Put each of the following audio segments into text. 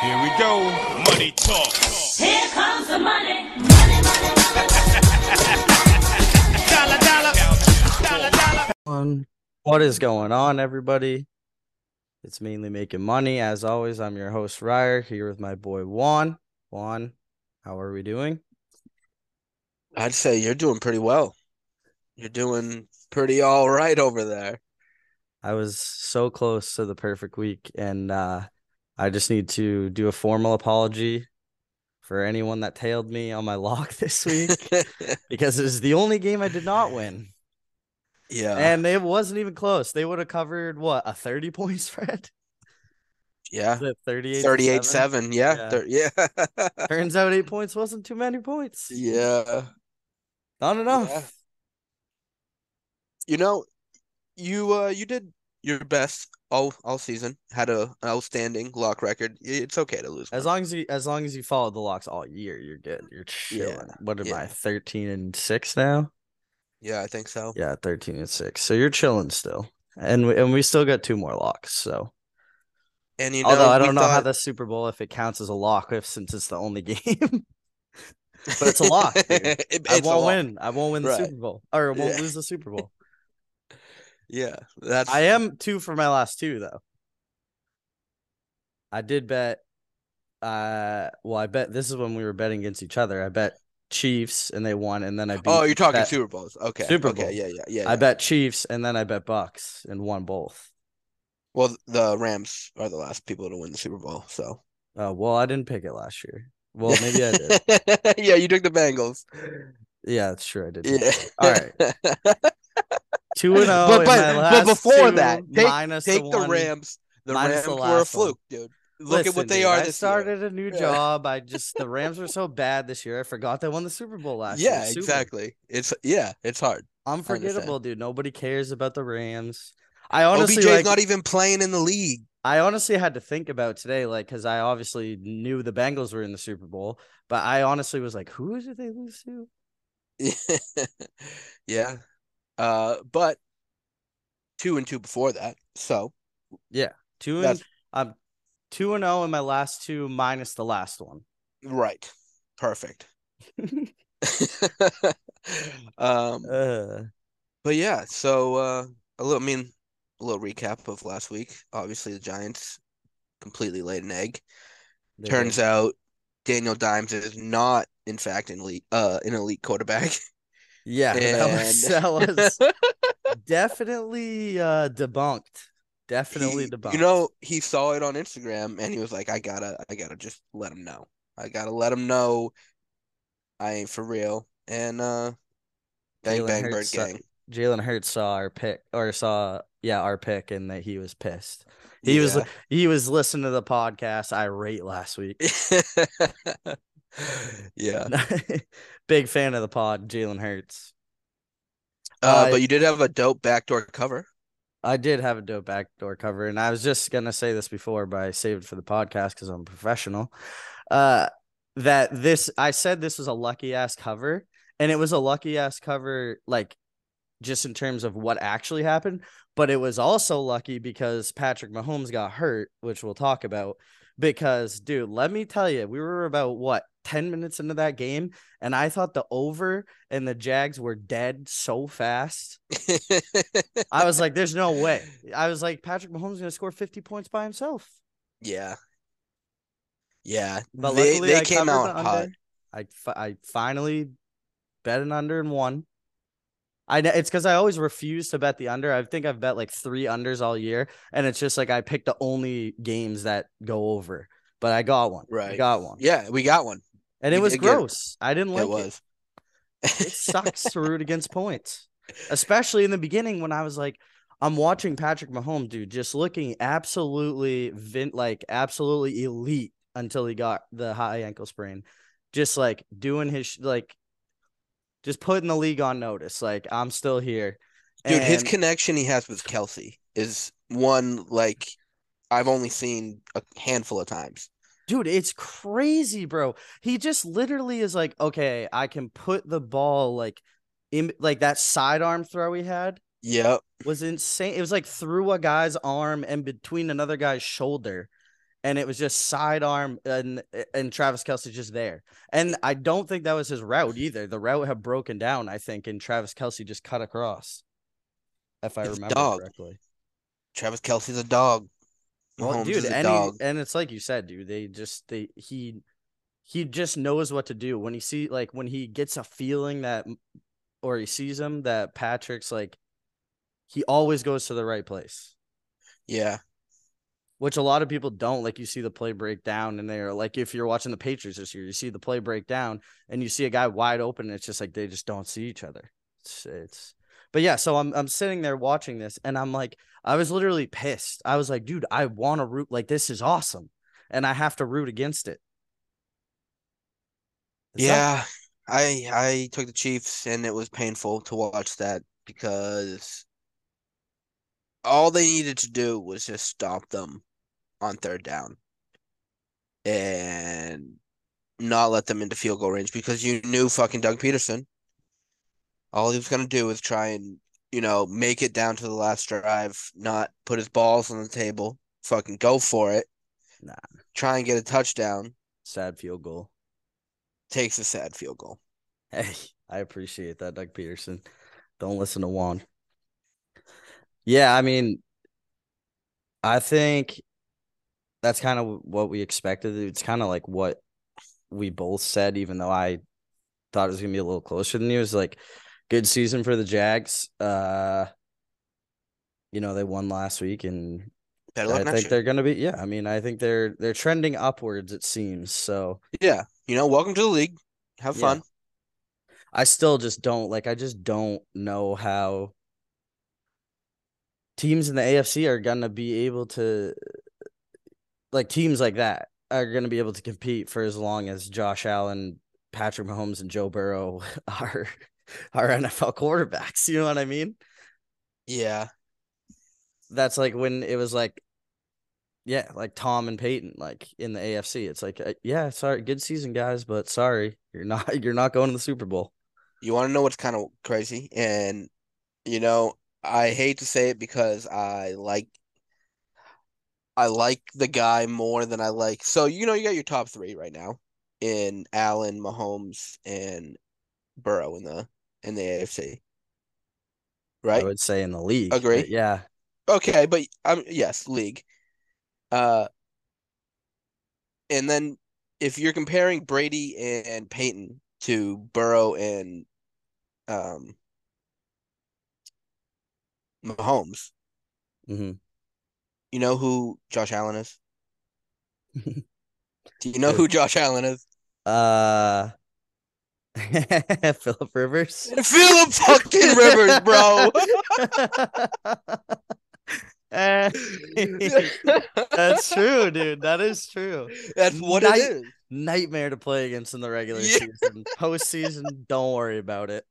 Here we go. Money talk. Here comes the money. Money, money, money. Dollar, dollar. Dollar, dollar. on. What is going on, everybody? It's mainly making money. As always, I'm your host, Ryer, here with my boy Juan. Juan, how are we doing? I'd say you're doing pretty well. You're doing pretty all right over there. I was so close to the perfect week, and uh, I just need to do a formal apology for anyone that tailed me on my lock this week because it was the only game I did not win. yeah. And it wasn't even close. They would have covered what a 30 point spread? yeah. Is it 38 38 7. Yeah. Yeah. thir- Yeah. Turns out eight points wasn't too many points. yeah. Not enough. Yeah. You know, you uh you did your best all all season. Had a outstanding lock record. It's okay to lose. As one. long as you as long as you follow the locks all year, you're good. You're chilling. Yeah, What am yeah. I? 13 and 6 now? Yeah, I think so. Yeah, 13 and 6. So you're chilling still. And we, and we still got two more locks. So And you know, although I don't know how thought- the Super Bowl if it counts as a lock if since it's the only game. but it's a lock. It- I won't win. I won't win the Right. Super Bowl. Or won't Yeah. lose the Super Bowl. Yeah, that's I am two for my last two though. I did bet uh well I bet this is when we were betting against each other. I bet Chiefs and they won and then I beat Oh, you're talking Super Bowls. Okay. Super okay, Bowl. Yeah, yeah, yeah. I yeah. bet Chiefs and then I bet Bucks and won both. Well, the Rams are the last people to win the Super Bowl, so. Oh well I didn't pick it last year. Well maybe I did. yeah, you took the Bengals. Yeah, that's true I did. Yeah. All right. Two and oh But in but, but before that, take, minus take the, one. Rams. The Rams the were a last one. fluke, dude. Look at what they dude, are I this year. started a new job. I just the Rams were so bad this year. I forgot they won the Super Bowl last year. Yeah, exactly. It's yeah, it's hard. Unforgettable, dude. Nobody cares about the Rams. I honestly OBJ's like, not even playing in the league. I honestly had to think about today, like, because I obviously knew the Bengals were in the Super Bowl, but I honestly was like, who did they lose to? yeah. Uh, but two and two before that. So yeah, Two and I'm two and zero in my last two, minus the last one. right, perfect. um, Uh, but yeah. So uh, a little. I mean, a little recap of last week. Obviously, the Giants completely laid an egg. they Turns did. out Daniel Dimes is not, in fact, an elite, uh, an elite quarterback. yeah, that was, that was definitely uh debunked. Definitely He- debunked. You know, he saw it on Instagram and he was like, I gotta, I gotta just let him know. I gotta let him know I ain't for real. And uh bang Jalen bang bird Hurts, uh, gang. Jalen Hurts saw our pick or saw yeah our pick and that he was pissed. He was he was listening to the podcast I rate last week. yeah. Big fan of the pod, Jalen Hurts. Uh, Uh, but you did have a dope backdoor cover. I did have a dope backdoor cover, and I was just gonna say this before, but I saved it for the podcast because I'm a professional. Uh, that this I said this was a lucky ass cover, and it was a lucky ass cover, like just in terms of what actually happened. But it was also lucky because Patrick Mahomes got hurt, which we'll talk about. Because, dude, let me tell you, we were about what 10 minutes into that game, and I thought the over and the Jags were dead so fast. I was like, there's no way. I was like, Patrick Mahomes is gonna score 50 points by himself. Yeah. Yeah. But they luckily, they I came out hot. I fi- I finally bet an under and won. I know it's because I always refuse to bet the under. I think I've bet like three unders all year, and it's just like I pick the only games that go over. But I got one. I Right. got one. Yeah, we got one. and it was get- gross. I didn't like it it. was. it sucks to root against points, especially in the beginning when I was like, I'm watching Patrick Mahomes, dude, just looking absolutely vin- like absolutely elite until he got the high ankle sprain, just like doing his sh- like, just putting the league on notice. Like I'm still here, Dude, his connection he has with Kelce is one like I've only seen a handful of times. dude, it's crazy, bro. He just literally is like, okay, I can put the ball like in like that sidearm throw he had. Yep. was insane. It was like through a guy's arm and between another guy's shoulder. And it was just sidearm and and Travis Kelce just there. And I don't think that was his route either. The route had broken down, I think, and Travis Kelce just cut across. If I remember dog. correctly. Travis Kelce's a dog. Well, Mahomes dude, and, he- and it's like you said, dude. They just they he he just knows what to do when he see like when he gets a feeling that or he sees him that Patrick's like he always goes to the right place, Yeah. Which a lot of people don't. Like you see the play break down, and they're like, if you're watching the Patriots this year, you see the play break down, and you see a guy wide open, and it's just like they just don't see each other. It's it's. But yeah, so I'm I'm sitting there watching this, and I'm like, I was literally pissed. I was like, dude, I want to root like this is awesome, and I have to root against it. Not- Yeah. I I took the Chiefs and it was painful to watch that because all they needed to do was just stop them on third down and not let them into field goal range because you knew fucking Doug Pederson. All he was gonna do was try and, you know, make it down to the last drive, not put his balls on the table, fucking go for it. Nah. Try and get a touchdown, sad field goal. takes a sad field goal. Hey, I appreciate that, Doug Pederson. Don't listen to Juan. Yeah, I mean, I think that's kind of what we expected. It's kind of like what we both said, even though I thought it was gonna be a little closer than you. It was like good season for the Jags. Uh, you know, they won last week, and Better I think year. they're gonna be. Yeah, I mean, I think they're they're trending upwards. It seems so. Yeah, you know, welcome to the league. Have Yeah. fun. I still just don't like I just don't know how teams in the AFC are gonna be able to like teams like that are gonna be able to compete for as long as Josh Allen, Patrick Mahomes, and Joe Burrow are are NFL quarterbacks. You know what I mean? Yeah, That's like when it was like yeah, like Tom and Peyton, like in the AFC. It's like, uh, yeah, sorry, good season, guys, but sorry, you're not, you're not going to the Super Bowl. you want to know what's kind of crazy, and you know, I hate to say it because I like, I like the guy more than I like. So you know, you got your top three right now in Allen, Mahomes, and Burrow in the in the AFC, Right, I would say in the league. Agree. yeah, Okay, but um, yes, league. Uh, and then if you're comparing Brady and Peyton to Burrow and um Mahomes, hmm you know who Josh Allen is? Do you know who Josh Allen is? Uh, Philip Rivers. Philip fucking Rivers, bro. That's true, dude. That is true. That's what Night- it is. Nightmare to play against in the regular Yeah. season. Postseason, don't worry about it.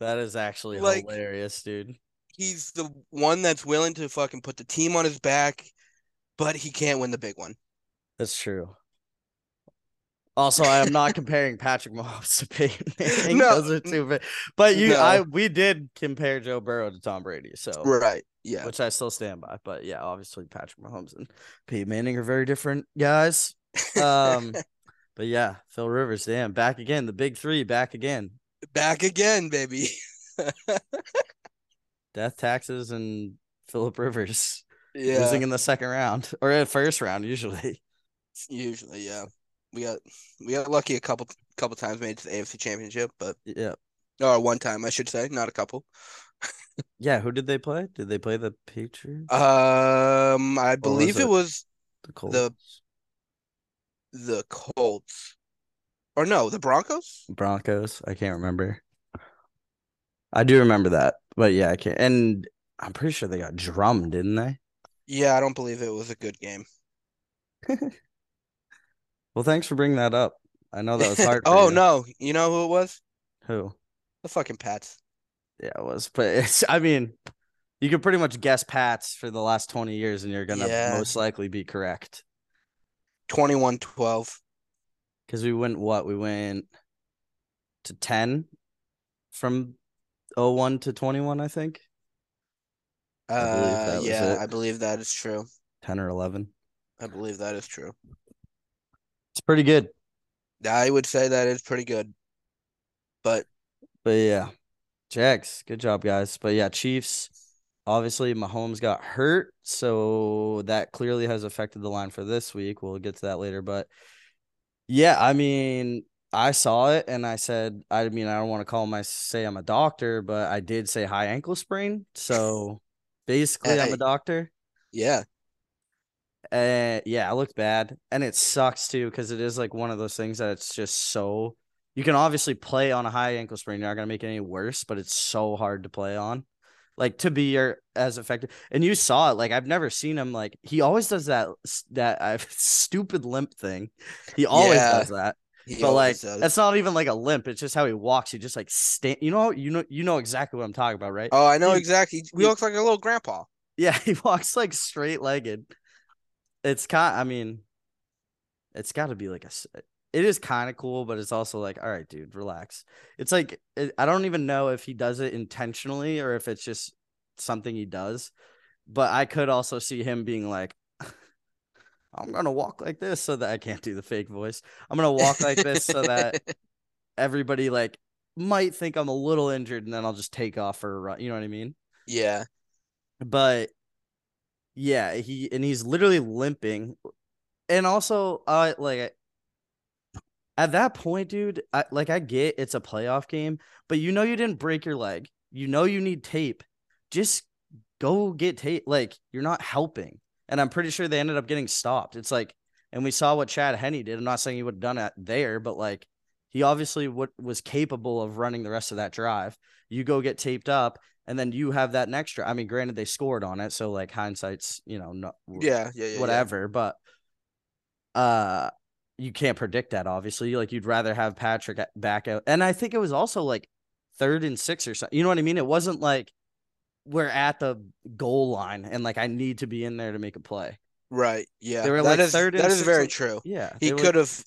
That is actually Like- hilarious, dude. He's the one that's willing to fucking put the team on his back, but he can't win the big one. That's true. Also, I am not comparing Patrick Mahomes to Peyton Manning. No. Those are two, big- but you, No. I, we did compare Joe Burrow to Tom Brady, so Right. Yeah. which I still stand by. But yeah, obviously Patrick Mahomes and Peyton Manning are very different guys. Um, but yeah, Phil Rivers, damn, back again. The big three, back again. Back again, baby. Death taxes and Philip Rivers Yeah. losing in the second round or in first round usually. Usually, yeah. We got we got lucky a couple couple times made it to the AFC Championship, but Yeah, or one time I should say, not a couple. yeah. Who did they play? Did they play the Patriots? Um, I believe was it it? was the Colts. the- the Colts. Or no, the Broncos? Broncos. I can't remember. I do remember that, but yeah, I can't. And I'm pretty sure they got drummed, didn't they? Yeah, I don't believe it was a good game. Well, thanks for bringing that up. I know that was hard. oh you. no, you know who it was? Who? The fucking Pats. Yeah, it was. But it's. I mean, you can pretty much guess Pats for the last 20 years, and you're gonna Yeah. most likely be correct. 21-12. Because we went what? We went to 10 from 01 to 21, I think. I Uh, was yeah. I believe that is true. 10 or 11. I believe that is true. It's pretty good. I would say that is pretty good. But But yeah, Jags, good job, guys. But yeah, Chiefs. Obviously, Mahomes got hurt, so that clearly has affected the line for this week. We'll get to that later, but yeah, I mean, I saw it and I said, I mean, I don't want to call my say I'm a doctor, but I did say high ankle sprain. So basically, I'm a doctor. yeah, Uh, yeah, it looked bad, and it sucks too because it is like one of those things that it's just so. You can obviously play on a high ankle sprain. You're not gonna make it any worse, but it's so hard to play on, like to be your as effective. And you saw it. Like I've never seen him. Like he always does that that uh, stupid limp thing. He always Yeah, does that. He but like does. Uh, that's not even like a limp. It's just how he walks. He just like stand. You know. You know. You know exactly what I'm talking about, right? Oh, I know he- exactly. He he- looks like a little grandpa. Yeah, he walks like straight legged. It's kind. I mean, it's got to be like a. It is kind of cool, but it's also like, all right, dude, relax. It's like it, I don't even know if he does it intentionally or if it's just something he does. But I could also see him being like, I'm gonna walk like this so that I can't do the fake voice. I'm gonna walk like this so that everybody like might think I'm a little injured, and then I'll just take off for a run. You know what I mean? yeah, but yeah, he and he's literally limping, and also, uh, like at that point, dude, I like I get it's a playoff game, but you know you didn't break your leg, you know you need tape, just go get tape. Like you're not helping, and I'm pretty sure they ended up getting stopped. It's like, and we saw what Chad Henne did. I'm not saying he would have done it there, but like he obviously what was capable of running the rest of that drive. You go get taped up, and then you have that next drive. I mean, granted they scored on it, so like hindsight's you know no yeah, yeah, yeah. whatever, but uh you can't predict that obviously. Like you'd rather have Patrick back out. And I think it was also like third and six or something. You know what I mean? It wasn't like we're at the goal line and like I need to be in there to make a play. Right. Yeah. They were, That like, is- third That is very true. Yeah. He could have.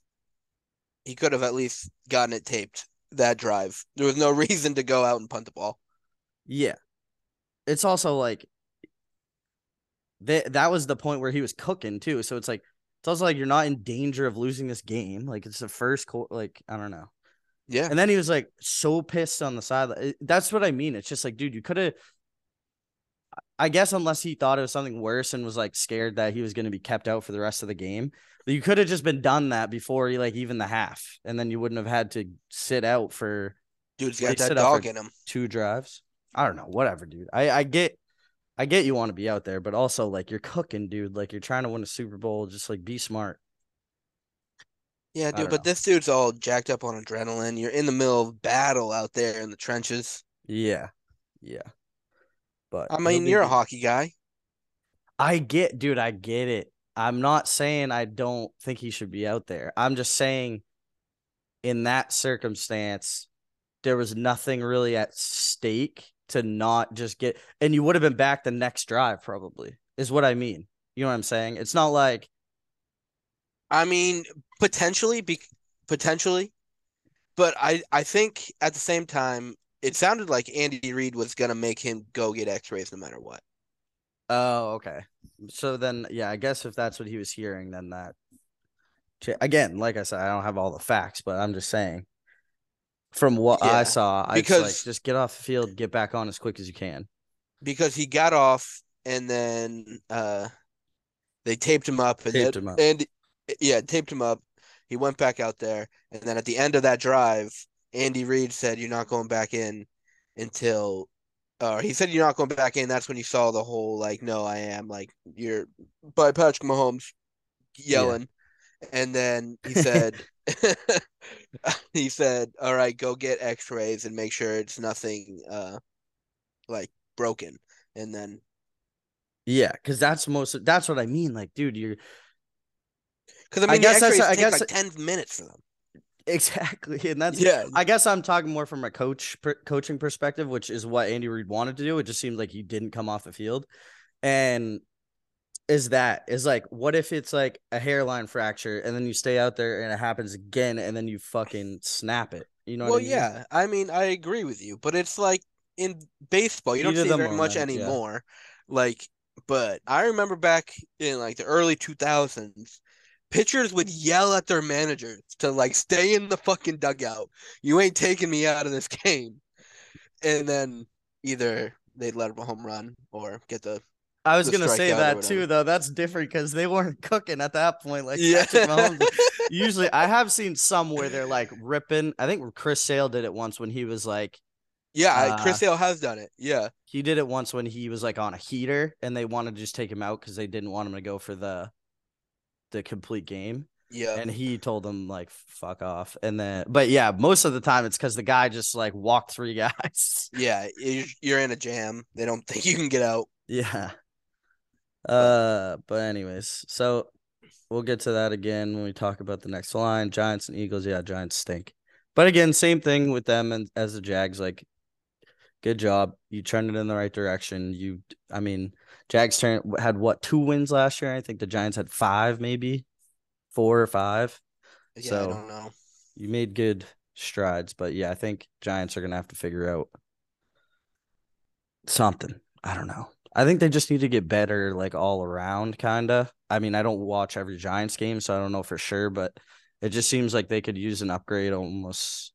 He could have at least gotten it taped that drive. There was no reason to go out and punt the ball. Yeah. It's also like that that was the point where he was cooking too. So it's like it's also like you're not in danger of losing this game. Like it's the first quarter. Like I don't know. Yeah. And then he was like so pissed on the sideline. That's what I mean. It's just like, dude, you could have. I guess unless he thought it was something worse and was like scared that he was going to be kept out for the rest of the game, you could have just been done that before he like even the half, and then you wouldn't have had to sit out for Dude's got that dog in him. two drives. I don't know, whatever, dude. I I get, I get you want to be out there, but also like you're cooking, dude. Like you're trying to win a Super Bowl. Just like be smart. Yeah, dude, but know. this dude's all jacked up on adrenaline. You're in the middle of battle out there in the trenches. Yeah, yeah. But I mean, you're a hockey guy. I get, dude, I get it. I'm not saying I don't think he should be out there. I'm just saying in that circumstance, there was nothing really at stake to not just get and you would have been back the next drive, probably, is what I mean. You know what I'm saying? It's not like I mean, potentially, be potentially, but I I think at the same time, it sounded like Andy Reid was gonna make him go get X-rays no matter what. Oh, okay. So then, yeah, I guess if that's what he was hearing, then that. Again, like I said, I don't have all the facts, but I'm just saying. From what Yeah, I saw, I just like just get off the field, get back on as quick as you can. because he got off and then uh they taped him up and Taped then- him up. and yeah, taped him up. He went back out there and then at the end of that drive, Andy Reid said you're not going back in until uh he said you're not going back in. That's when you saw the whole like no, I am like you're by Patrick Mahomes yelling. And then he said he said, "All right, go get x-rays and make sure it's nothing uh like broken." And then Yeah, because that's most. That's what I mean. Like, dude, you're Because I I mean, guess the X-rays I take guess- like ten minutes for them. Exactly, and that's Yeah, I guess I'm talking more from a coach per, coaching perspective, which is what Andy Reid wanted to do. It just seemed like he didn't come off the field, and is that is like, what if it's like a hairline fracture, and then you stay out there and it happens again, and then you fucking snap it. You know? well, what I mean? yeah. I mean, I agree with you, but it's like in baseball, you don't see very much moment, yeah. anymore. Like but I remember back in like the early 2000s, pitchers would yell at their managers to like stay in the fucking dugout. You ain't taking me out of this game. And then either they'd let up a home run or get the I was the gonna say that too, though. That's different because they weren't cooking at that point. Like yeah. Usually, I have seen some where they're like ripping. I think Chris Sale did it once when he was like yeah, Uh, Chris Sale has done it. Yeah. he did it once when he was like on a heater and they wanted to just take him out because they didn't want him to go for the the complete game. Yeah. And he told them like fuck off. And then, but yeah, most of the time it's because the guy just like walked three guys. Yeah, you- you're in a jam. They don't think you can get out. Yeah. Uh, but anyways, so we'll get to that again when we talk about the next line. Giants and Eagles. Yeah, Giants stink. But again, same thing with them and as the Jags. Like, good job. You turned it in the right direction. You, I mean, Jags turn had what two wins last year? I think the Giants had five, maybe four or five. Yeah, So- I don't know. You made good strides, but yeah, I think Giants are gonna have to figure out something. I don't know. I think they just need to get better, like all around, kind of. I mean, I don't watch every Giants game, so I don't know for sure, but it just seems like they could use an upgrade almost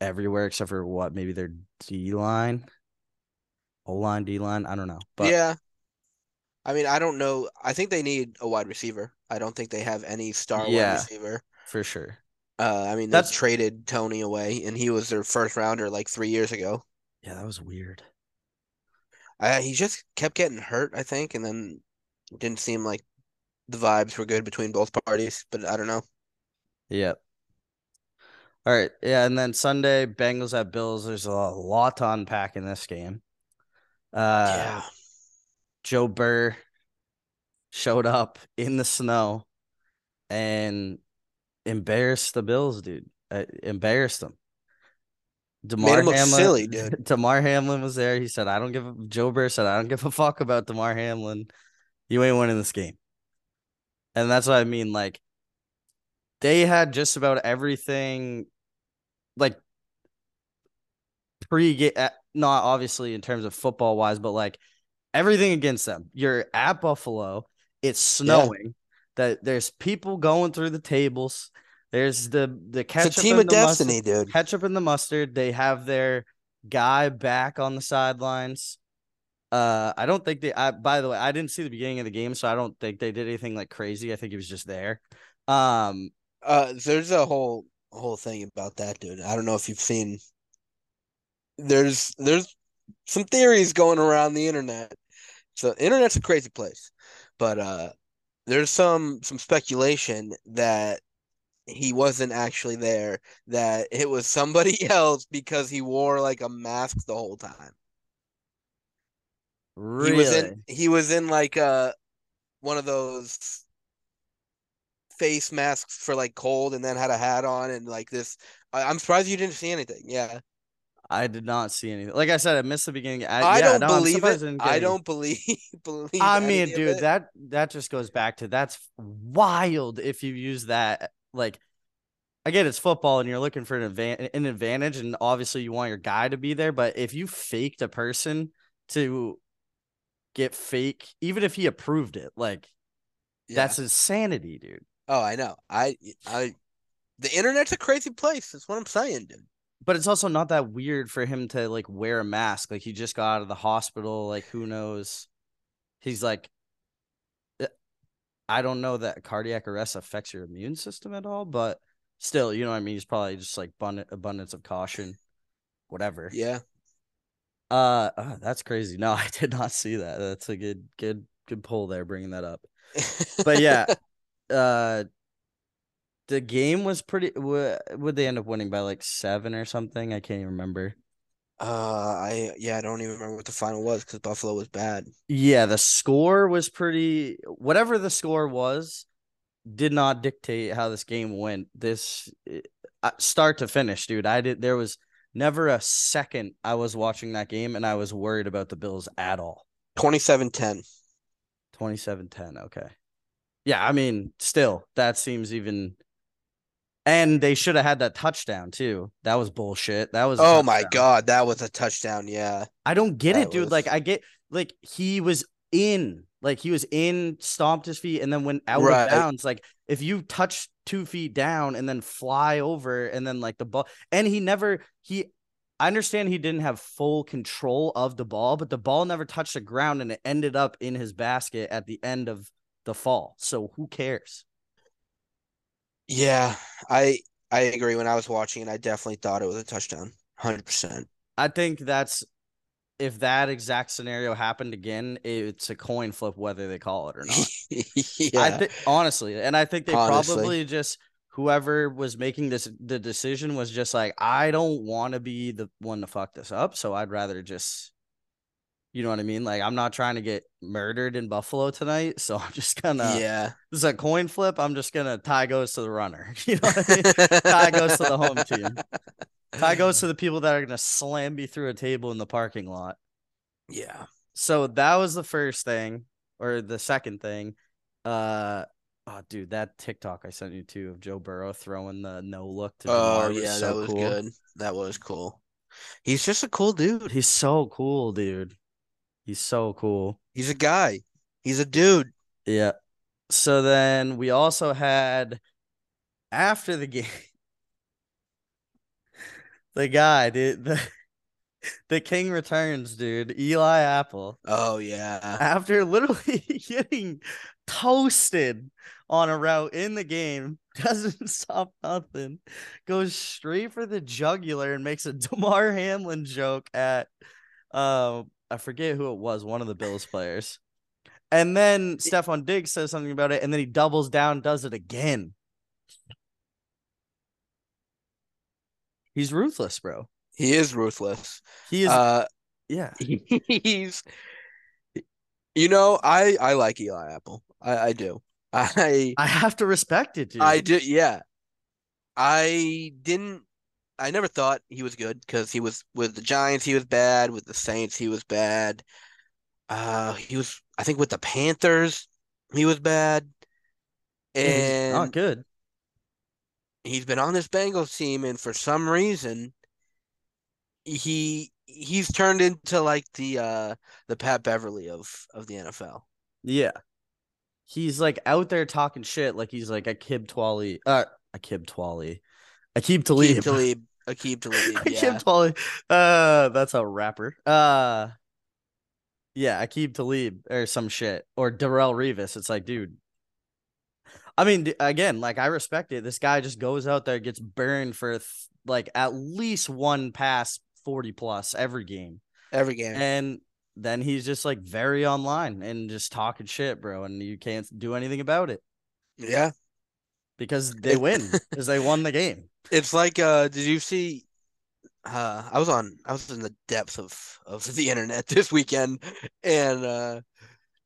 everywhere except for what maybe their D line, O line, D line. I don't know, but yeah. I mean, I don't know. I think they need a wide receiver. I don't think they have any star Yeah. wide receiver. for sure. Uh, I mean, they That's- traded Toney away, and he was their first rounder like three years ago. Yeah, that was weird. Uh, he just kept getting hurt, I think, and then didn't seem like the vibes were good between both parties. But I don't know. Yep. All right. Yeah. And then Sunday, Bengals at Bills. There's a lot to unpack in this game. Uh, yeah, Joe Brr showed up in the snow and embarrassed the Bills, dude. Uh, embarrassed them. Damar Hamlin, silly, dude. Damar Hamlin was there. He said, "I don't give." a Joe Brr said, "I don't give a fuck about Damar Hamlin. You ain't winning this game." And that's what I mean. Like, they had just about everything, like pre get not obviously in terms of football wise, but like everything against them. You're at Buffalo. It's snowing. That there's people going through the tables. There's the the ketchup it's a team and of the mustard- destiny, dude. ketchup and the mustard. They have their guy back on the sidelines. Uh, I don't think they. I, by the way, I didn't see the beginning of the game, so I don't think they did anything like crazy. I think he was just there. Um, Uh, there's a whole whole thing about that, dude. I don't know if you've seen. There's there's some theories going around the internet. So internet's a crazy place, but uh, there's some some speculation that he wasn't actually there. That it was somebody else because he wore like a mask the whole time. really, He was in he was in like uh one of those face masks for like cold and then had a hat on and like this I, I'm surprised you didn't see anything. Yeah. I did not see anything. Like I said, I missed the beginning. I, I yeah, don't no, believe it. I don't believe believe I mean, dude, that that just goes back to that's wild. If you use that, like, I get it's football and you're looking for an advan- an advantage, and obviously you want your guy to be there. But if you faked a person to get fake, even if he approved it, like Yeah. that's insanity, dude. Oh, I know. I I the internet's a crazy place. That's what I'm saying, dude. But it's also not that weird for him to like wear a mask. Like he just got out of the hospital. Like who knows? He's like, uh, I don't know that cardiac arrest affects your immune system at all, but still, you know what I mean. He's probably just like abundance of caution, whatever. Yeah. Uh, uh, that's crazy. No, I did not see that. That's a good, good, good pull there, bringing that up. But yeah, uh, the game was pretty. Would they end up winning by like seven or something? I can't even remember. Uh, I yeah, I don't even remember what the final was because Buffalo was bad. Yeah, the score was pretty. Whatever the score was, did not dictate how this game went. This uh, start to finish, dude. I did. There was never a second I was watching that game and I was worried about the Bills at all. 27-10. 27-10. Okay. Yeah, I mean, still, that seems even. And they should have had that touchdown too. That was bullshit. That was. Oh my. God, that was a touchdown. Yeah. I don't get That it, dude. was- Like I get like he was in, like he was in, stomped his feet, and then went out Right. of bounds. Like if you touch two feet down and then fly over, and then like the ball, and he never he. I understand he didn't have full control of the ball, but the ball never touched the ground and it ended up in his basket at the end of the fall. So who cares? Yeah, I I agree. When I was watching it, I definitely thought it was a touchdown. Hundred percent. I think that's if that exact scenario happened again, it's a coin flip whether they call it or not. Yeah. I think honestly, and I think they Honestly. probably just whoever was making this the decision was just like, I don't want to be the one to fuck this up, so I'd rather just you know what I mean? Like I'm not trying to get murdered in Buffalo tonight, so I'm just gonna yeah. this is a coin flip. I'm just gonna tie goes to the runner. You know what I mean? tie goes to the home team. Tie goes to the people that are gonna slam me through a table in the parking lot. Yeah. So that was the first thing, or the second thing. Uh oh, dude, that TikTok I sent you to of Joe Burrow throwing the no look to Oh yeah, so that was cool. good. That was cool. He's just a cool dude. He's so cool, dude. He's so cool. He's a guy. He's a dude. Yeah. So then we also had after the game the guy, dude, the the king returns, dude. Eli Apple. Oh yeah. after literally getting toasted on a route in the game, doesn't stop nothing, goes straight for the jugular and makes a Damar Hamlin joke at uh I forget who it was, one of the Bills players. And then Stefon Diggs says something about it, and then he doubles down, does it again. He's ruthless, bro. He is ruthless. He is, Uh yeah. he's you know, I I like Eli Apple. I I do. I I have to respect it, dude. I do yeah. I didn't I never thought he was good because he was with the Giants he was bad, with the Saints he was bad. Uh he was I think with the Panthers he was bad. Yeah, he's And not good. he's been on this Bengals team, and for some reason, he he's turned into like the uh the Pat Beverley of of the NFL. Yeah. He's like out there talking shit like he's like a Kib Twali. Uh a Kib Twali. Aqib Talib. Akeem Talib, Akeem Talib, yeah. Kib Twali. Uh that's a rapper. Uh yeah, Aqib Talib or some shit. Or Darrelle Revis. It's like, dude. I mean, again, like I respect it. This guy just goes out there, gets burned for th- like at least one pass 40 plus every game. Every game. And then he's just like very online and just talking shit, bro. And you can't do anything about it Yeah. Because they win because they won the game. It's like uh did you see uh I was on I was in the depths of of the internet this weekend and uh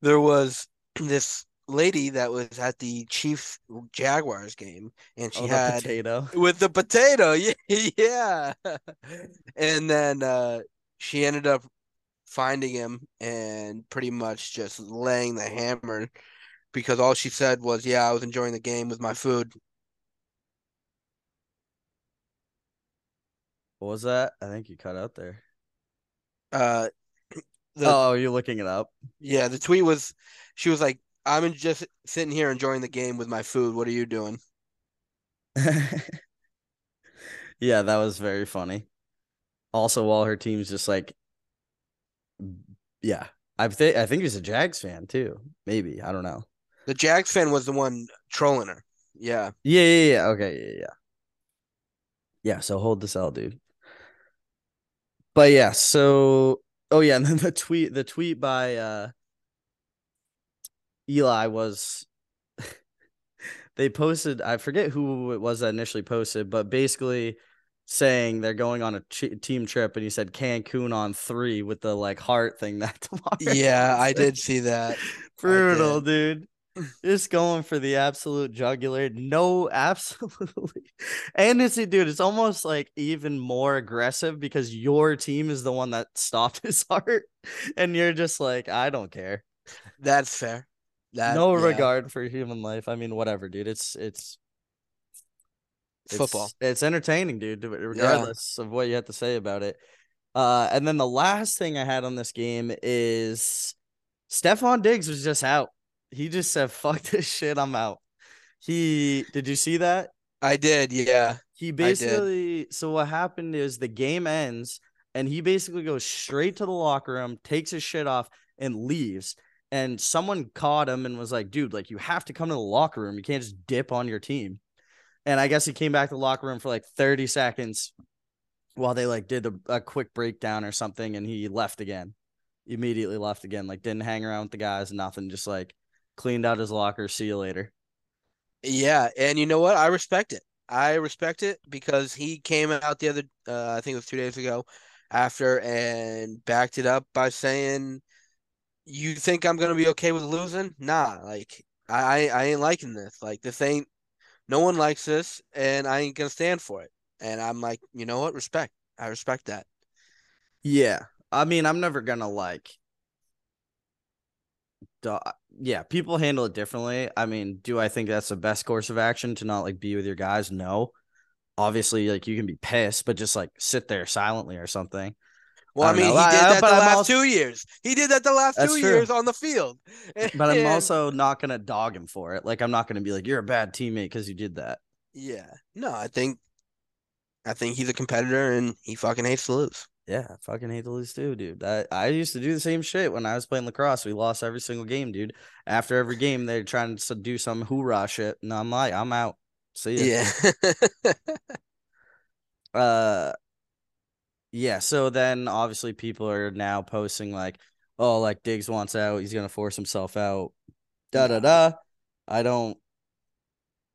there was this lady that was at the Chiefs Jaguars game and she oh, the had potato. with the potato. Yeah, yeah. And then uh she ended up finding him and pretty much just laying the hammer because all she said was, "Yeah, I was enjoying the game with my food." What was that? I think you cut out there. Uh the oh, you're looking it up. yeah, the tweet was she was like, "I'm just sitting here enjoying the game with my food. What are you doing?" yeah, that was very funny. Also, while her team's just like, yeah, I think I think he's a Jags fan too. Maybe I don't know. The Jags fan was the one trolling her. Yeah. Yeah, yeah, yeah. Okay, yeah, yeah. Yeah, so hold this L, dude. But yeah, so oh yeah, and then the tweet the tweet by uh Eli was they posted I forget who it was that initially posted, but basically saying they're going on a ch- team trip and he said Cancun on 3 with the like heart thing that tomorrow. Yeah, I did see that. Brutal, dude. Just going for the absolute jugular. No, absolutely. And it's dude, it's almost like even more aggressive because your team is the one that stopped his heart. And you're just like, I don't care. That's fair. That no yeah. regard for human life. I mean, whatever, dude. It's it's It's football. It's entertaining, dude, regardless of what you have to say about it. Uh, and then the last thing I had on this game is Stefon Diggs was just out. He just said, "Fuck this shit, I'm out." He did you see that? I did, yeah. He basically so what happened is the game ends and he basically goes straight to the locker room, takes his shit off, and leaves. And someone caught him and was like, dude, like you have to come to the locker room. You can't just dip on your team. And I guess he came back to the locker room for like 30 seconds while they like did a, a quick breakdown or something and he left again. Immediately left again. Like didn't hang around with the guys, nothing, just like cleaned out his locker. See you later. Yeah, and you know what? I respect it. I respect it because he came out the other, uh, I think it was two days ago, after and backed it up by saying, "You think I'm gonna be okay with losing? Nah, like I, I ain't liking this. Like this ain't. No one likes this, and I ain't gonna stand for it." And I'm like, you know what? Respect. I respect that. Yeah. I mean, I'm never gonna like duh, yeah, people handle it differently. I mean, do I think that's the best course of action to not like be with your guys? No. Obviously, like you can be pissed, but just like sit there silently or something. Well, I I, mean, know. he did I- that but the last also- two years. He did that the last two true. years on the field. But I'm also not gonna dog him for it. Like I'm not gonna be like, you're a bad teammate because you did that. yeah. No, I think, I think he's a competitor and he fucking hates to lose. Yeah, I fucking hate to lose too, dude. I, I used to do the same shit when I was playing lacrosse. We lost every single game, dude. After every game, they're trying to do some hoorah shit. And I'm like, I'm out. See ya. Yeah. uh yeah so then obviously people are now posting like oh like diggs wants out he's gonna force himself out da da da i don't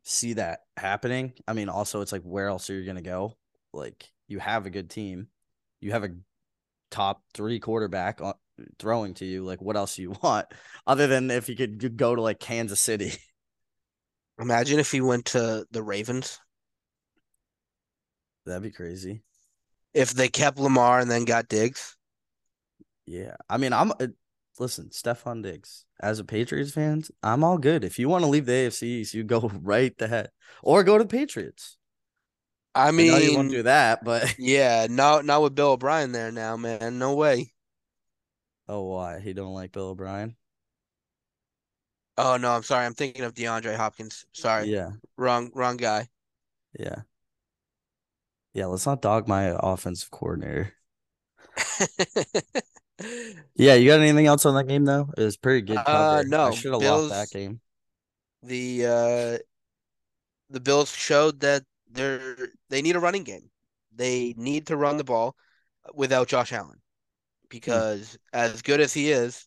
see that happening i mean also it's like where else are you gonna go like you have a good team you have a top three quarterback on, throwing to you like what else do you want other than if you could go to like kansas city Imagine if he went to the Ravens. that'd be crazy If they kept Lamar and then got Diggs. Yeah, I mean, I'm uh, listen, Stefon Diggs. As a Patriots fan, I'm all good. If you want to leave the AFC you go right ahead, or go to the Patriots. I mean, I you won't do that, but yeah, not not with Bill O'Brien there now, man. No way. oh, why he don't like Bill O'Brien? Oh no, I'm sorry. I'm thinking of DeAndre Hopkins. Sorry, Yeah, wrong wrong guy. yeah, yeah. Let's not dog my offensive coordinator. Yeah, you got anything else on that game though? It was pretty good. Uh, Cover. I should have lost that game. the uh the Bills showed that they're they need a running game. They need to run the ball without Josh Allen. Because as good as he is,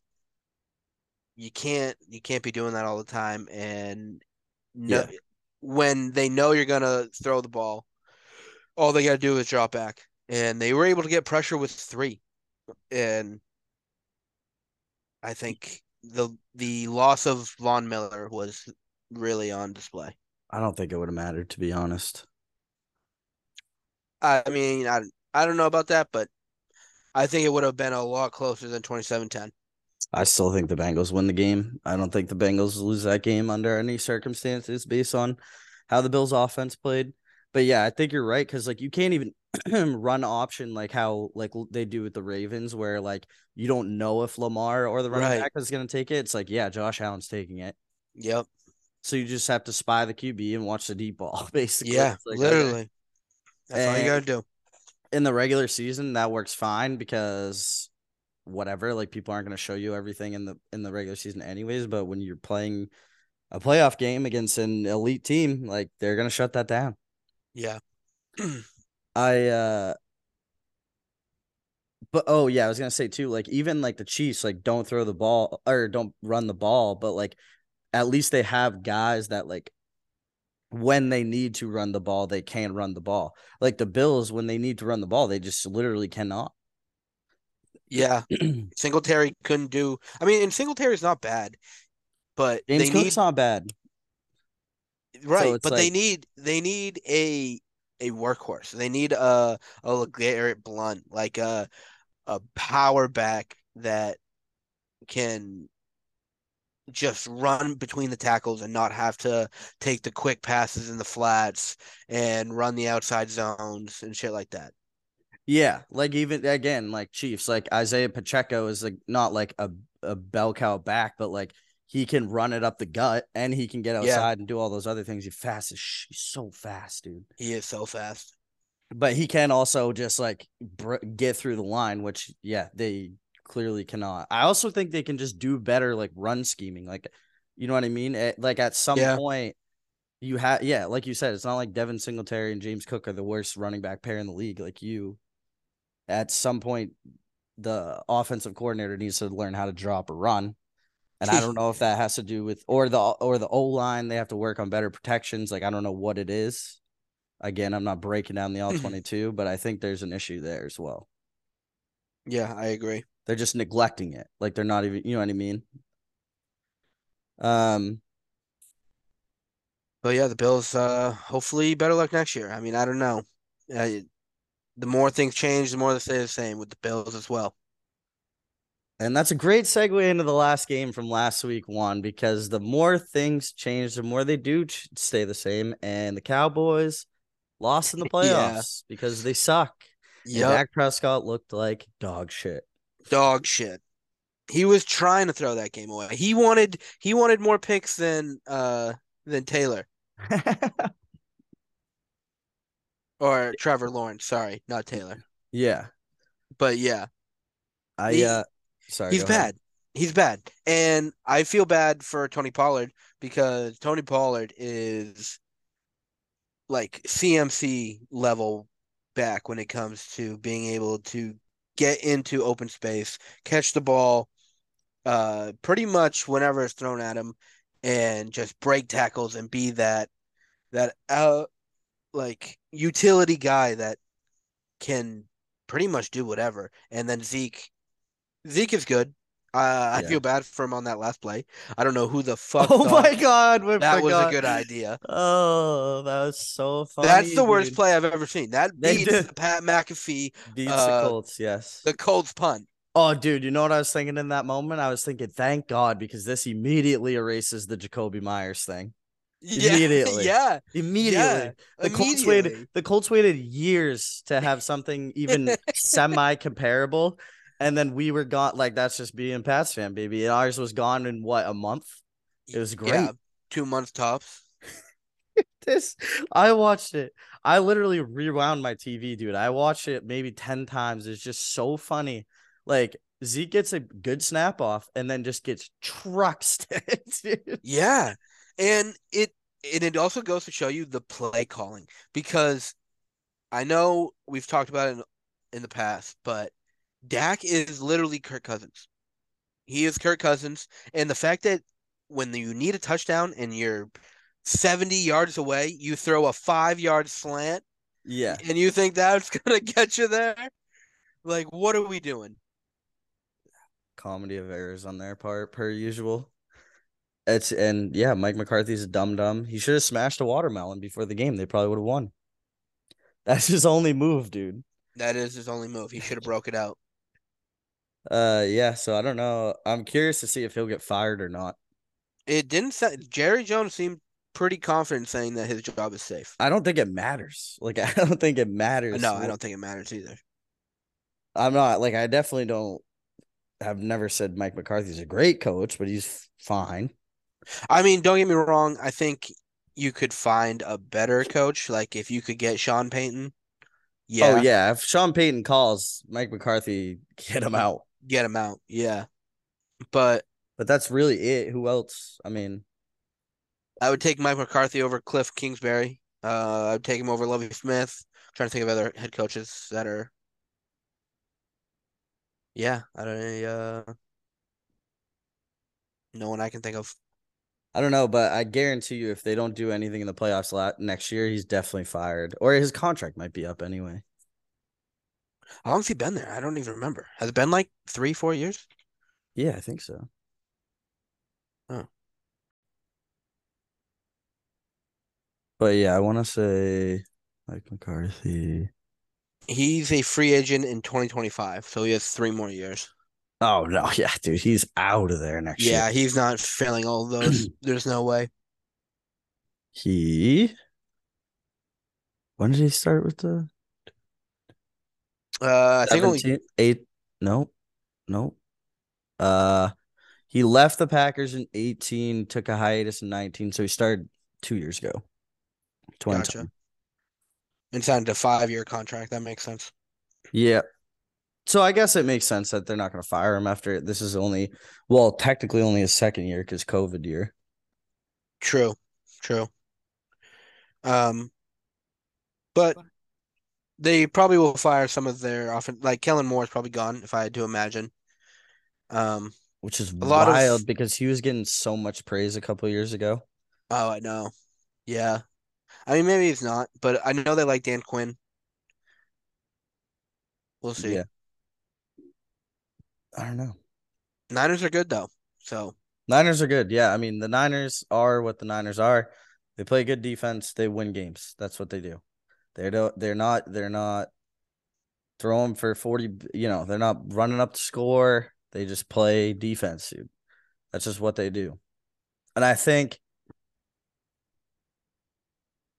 you can't you can't be doing that all the time and no Yeah. when they know you're gonna throw the ball, all they gotta do is drop back. And they were able to get pressure with three. And I think the the loss of Von Miller was really on display. I don't think it would have mattered to be honest. I mean, I I don't know about that, but I think it would have been a lot closer than 27-10. I still think the Bengals win the game. I don't think the Bengals lose that game under any circumstances based on how the Bills offense played. But yeah, I think you're right because like you can't even run option like how like they do with the Ravens, where like you don't know if Lamar or the running Right. back is gonna take it. It's like yeah, Josh Allen's taking it. Yep. So you just have to spy the QB and watch the deep ball, basically. Yeah, like, okay. That's all you gotta do. in the regular season that works fine because whatever like people aren't going to show you everything in the in the regular season anyways but when you're playing a playoff game against an elite team like they're going to shut that down Yeah. i uh but oh yeah i was going to say too like even like the chiefs like don't throw the ball or don't run the ball but like at least they have guys that like when they need to run the ball they can run the ball like the bills when they need to run the ball they just literally cannot Yeah. Singletary couldn't do I mean, and Singletary's not bad, but James they Cook's need not bad. right, it's but they need they need a a workhorse. They need a a LeGarrette Blunt, like a a power back that can just run between the tackles and not have to take the quick passes in the flats and run the outside zones and shit like that. Yeah, like even again, like Chiefs, like Isaiah Pacheco is like not like a, a bell cow back, but like he can run it up the gut and he can get Yeah. outside and do all those other things. He's fast as sh- he's so fast, dude. He is so fast. But he can also just like br- get through the line, which yeah, they clearly cannot. I also think they can just do better like run scheming, like you know what I mean. At- like at some Yeah. point, you have yeah, like you said, it's not like Devin Singletary and James Cook are the worst running back pair in the league. Like you, at some point, the offensive coordinator needs to learn how to drop a run. And I don't know if that has to do with or the or the O line. They have to work on better protections. Like I don't know what it is. Again, I'm not breaking down the all 22, but I think there's an issue there as well. Yeah, I agree. They're just neglecting it. Like they're not even, you know what I mean? Um, But yeah, the Bills. Uh, hopefully, better luck next year. I mean, I don't know. The more things change, the more they stay the same with the Bills as well. and that's a great segue into the last game from last week one because the more things change, the more they do ch- stay the same. And the Cowboys lost in the Yeah. playoffs because they suck. Yep, Dak Prescott looked like dog shit. Dog shit. He was trying to throw that game away. He wanted he wanted more picks than uh than Taylor or Trevor Lawrence. Sorry, not Taylor. yeah, But yeah, I He- uh, sorry, he's go ahead. bad. He's bad. And I feel bad for Tony Pollard because Tony Pollard is like CMC level back when it comes to being able to get into open space, catch the ball uh pretty much whenever it's thrown at him and just break tackles and be that that uh like utility guy that can pretty much do whatever. And then Zeke Zeke is good. Uh, I feel bad for him on that last play. I don't know who the fuck Oh my god, that was a good idea. Oh, that was so funny. That's the worst play I've ever seen. That beats did. Pat McAfee, Beats uh, the Colts, yes. the Colts punt. Oh, dude, you know what I was thinking in that moment? I was thinking, thank God, because this immediately erases the Jakobi Meyers thing. Yeah, Immediately. Yeah, Immediately. the Colts waited the Colts waited years to have something even semi comparable. And then we were gone. Like, that's just being Pats fan, baby. And ours was gone in what, a month? It was great. Yeah, two months tops. this I watched it. I literally rewound my TV, dude. I watched it maybe 10 times. It's just so funny. Like Zeke gets a good snap off and then just gets trucked. dude. Yeah, and it and it also goes to show you the play calling because I know we've talked about it in, in the past, but Dak is literally Kirk Cousins. He is Kirk Cousins, and the fact that when you need a touchdown and you're 70 yards away, you throw a five yard slant yeah. and you think that's gonna get you there. Like, what are we doing? Comedy of errors on their part, per usual. It's and yeah, Mike McCarthy's a dumb dumb. He should have smashed a watermelon before the game. They probably would have won. That's his only move, dude. That is his only move. He should have broke it out. Uh yeah, so I don't know. I'm curious to see if he'll get fired or not. It didn't say Jerry Jones seemed pretty confident saying that his job is safe. I don't think it matters. Like I don't think it matters. No, I don't think it matters either. I'm not like I definitely don't have never said Mike McCarthy's a great coach, but he's fine. I mean, don't get me wrong. I think you could find a better coach. Like if you could get Sean Payton, yeah, Oh yeah, if Sean Payton calls Mike McCarthy, get him out. Get him out. Yeah, but But that's really it. Who else? I mean, I would take Mike McCarthy over Kliff Kingsbury. Uh, I would take him over Lovie Smith. trying to think of other head coaches that are. Yeah, I don't. Know. Uh, no one I can think of. I don't know, but I guarantee you, if they don't do anything in the playoffs la- next year, he's definitely fired, or his contract might be up anyway. How long's he been there? I don't even remember. Has it been like three, four years? Yeah, I think so. Oh. But yeah, I want to say Mike McCarthy. He's a free agent in 2025, so he has three more years. Oh no, yeah, dude, he's out of there next Yeah, year. Yeah, he's not failing all those. There's no way. He. When did he start with the? Uh, I think only 17, eight. No, no. Uh, he left the Packers in 18, took a hiatus in 19, so he started two years ago. Twenty. gotcha. And signed a five-year contract. That makes sense. Yeah. So I guess it makes sense that they're not going to fire him after this is only, well, technically only his second year because COVID year. True, true. Um, but they probably will fire some of their often like Kellen Moore is probably gone if I had to imagine. Um, which is A lot of- because he was getting so much praise a couple years ago. oh, I know. Yeah. I mean, maybe he's not, but I know they like Dan Quinn. We'll see. Yeah. I don't know. Niners are good though. So, Niners are good. Yeah. I mean, the Niners are what the Niners are. They play good defense. They win games. That's what they do. They don't, they're not, they're not throwing for 40, you know, they're not running up to score. They just play defense, dude. That's just what they do. And I think,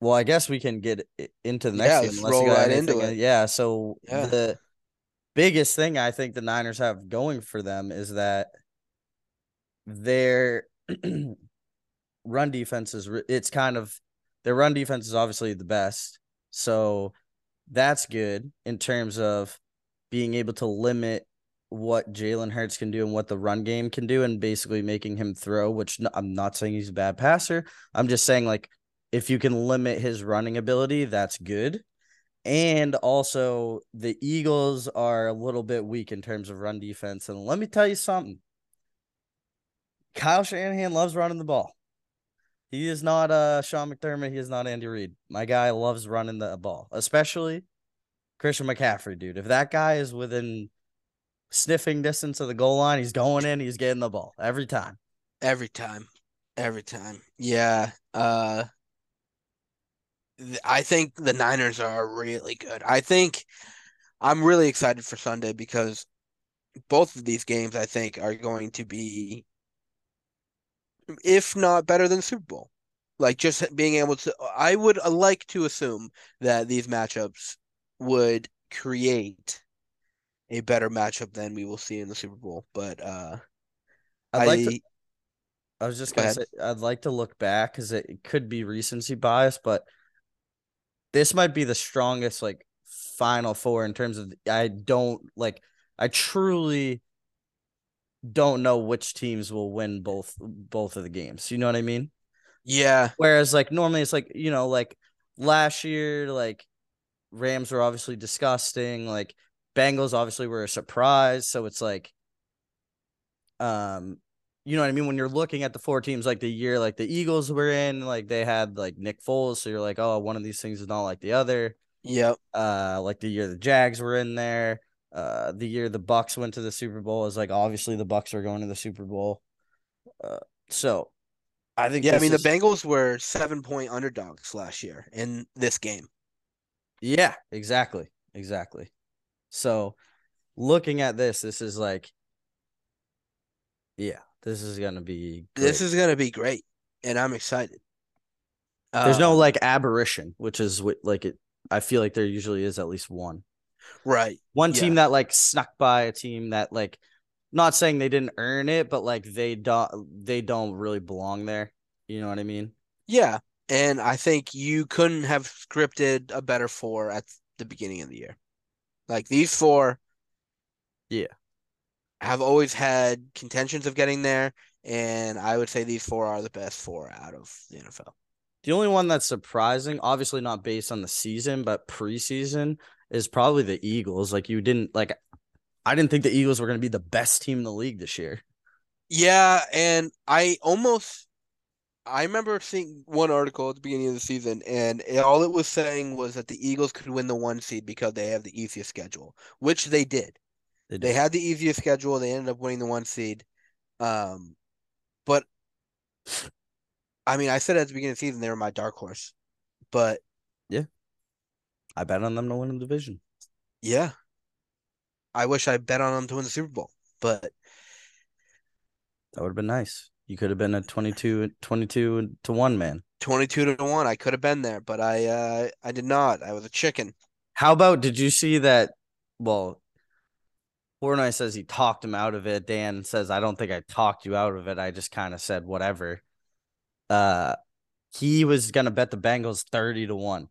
well, I guess we can get into the next Yeah, game. roll right into it. Yeah. So Yeah. the biggest thing I think the Niners have going for them is that their run defense is it's kind of their run defense is obviously the best. So that's good in terms of being able to limit what Jalen Hurts can do and what the run game can do, and basically making him throw. Which I'm not saying he's a bad passer. I'm just saying like if you can limit his running ability, that's good. And also, the Eagles are a little bit weak in terms of run defense. And let me tell you something Kyle Shanahan loves running the ball. He is not uh, Sean McDermott. He is not Andy Reid. My guy loves running the ball, especially Christian McCaffrey, dude. If that guy is within sniffing distance of the goal line, he's going in, he's getting the ball every time. every time. Every time. Yeah. Uh I think the Niners are really good. I think I'm really excited for Sunday because both of these games I think are going to be if not better than Super Bowl. Like just being able to I would like to assume that these matchups would create a better matchup than we will see in the Super Bowl, but uh I'd like to I I was just Go gonna ahead. say I'd like to look back because it could be recency bias, but this might be the strongest like final four in terms of I don't like I truly don't know which teams will win both both of the games. You know what I mean? yeah, Whereas like normally it's like, you know, like last year, like Rams were obviously disgusting. Like Bengals obviously were a surprise. So it's like um you know what I mean? When you're looking at the four teams like the year like the Eagles were in, like they had like Nick Foles. So you're like, oh, one of these things is not like the other. yep. Uh like the year the Jags were in there. Uh the year the Bucs went to the Super Bowl is like obviously the Bucs are going to the Super Bowl. Uh so I think Yeah, I mean the Bengals were seven point underdogs last year in this game. Yeah, exactly. Exactly. So looking at this, this is like yeah, this is gonna be This is gonna be great, and I'm excited. there's no Um, like aberration, which is what like it I feel like there usually is at least one. Right. One team that like snuck by a team that like not saying they didn't earn it, but like they don't they don't really belong there. You know what I mean? Yeah, and I think you couldn't have scripted a better four at the beginning of the year. Like these four, Yeah. have always had contentions of getting there, and I would say these four are the best four out of the NFL. The only one that's surprising, obviously not based on the season, but preseason, is probably the Eagles. Like you didn't like I didn't think the Eagles were gonna be the best team in the league this year. Yeah, and I almost I remember seeing one article at the beginning of the season, and it- all it was saying was that the Eagles could win the one seed because they have the easiest schedule, which they did. They They had the easiest schedule. They ended up winning the one seed. Um, but I mean, I said at the beginning of the season they were my dark horse, but I bet on them to win the division. yeah, I wish I bet on them to win the Super Bowl, but That would have been nice. You could have been a 22, 22 to one man. twenty-two to one, I could have been there, but I uh I did not. I was a chicken. How about did you see that well, Portnoy says he talked him out of it. Dan says, I don't think I talked you out of it. I just kind of said whatever. Uh, he was gonna bet the Bengals 30 to 1.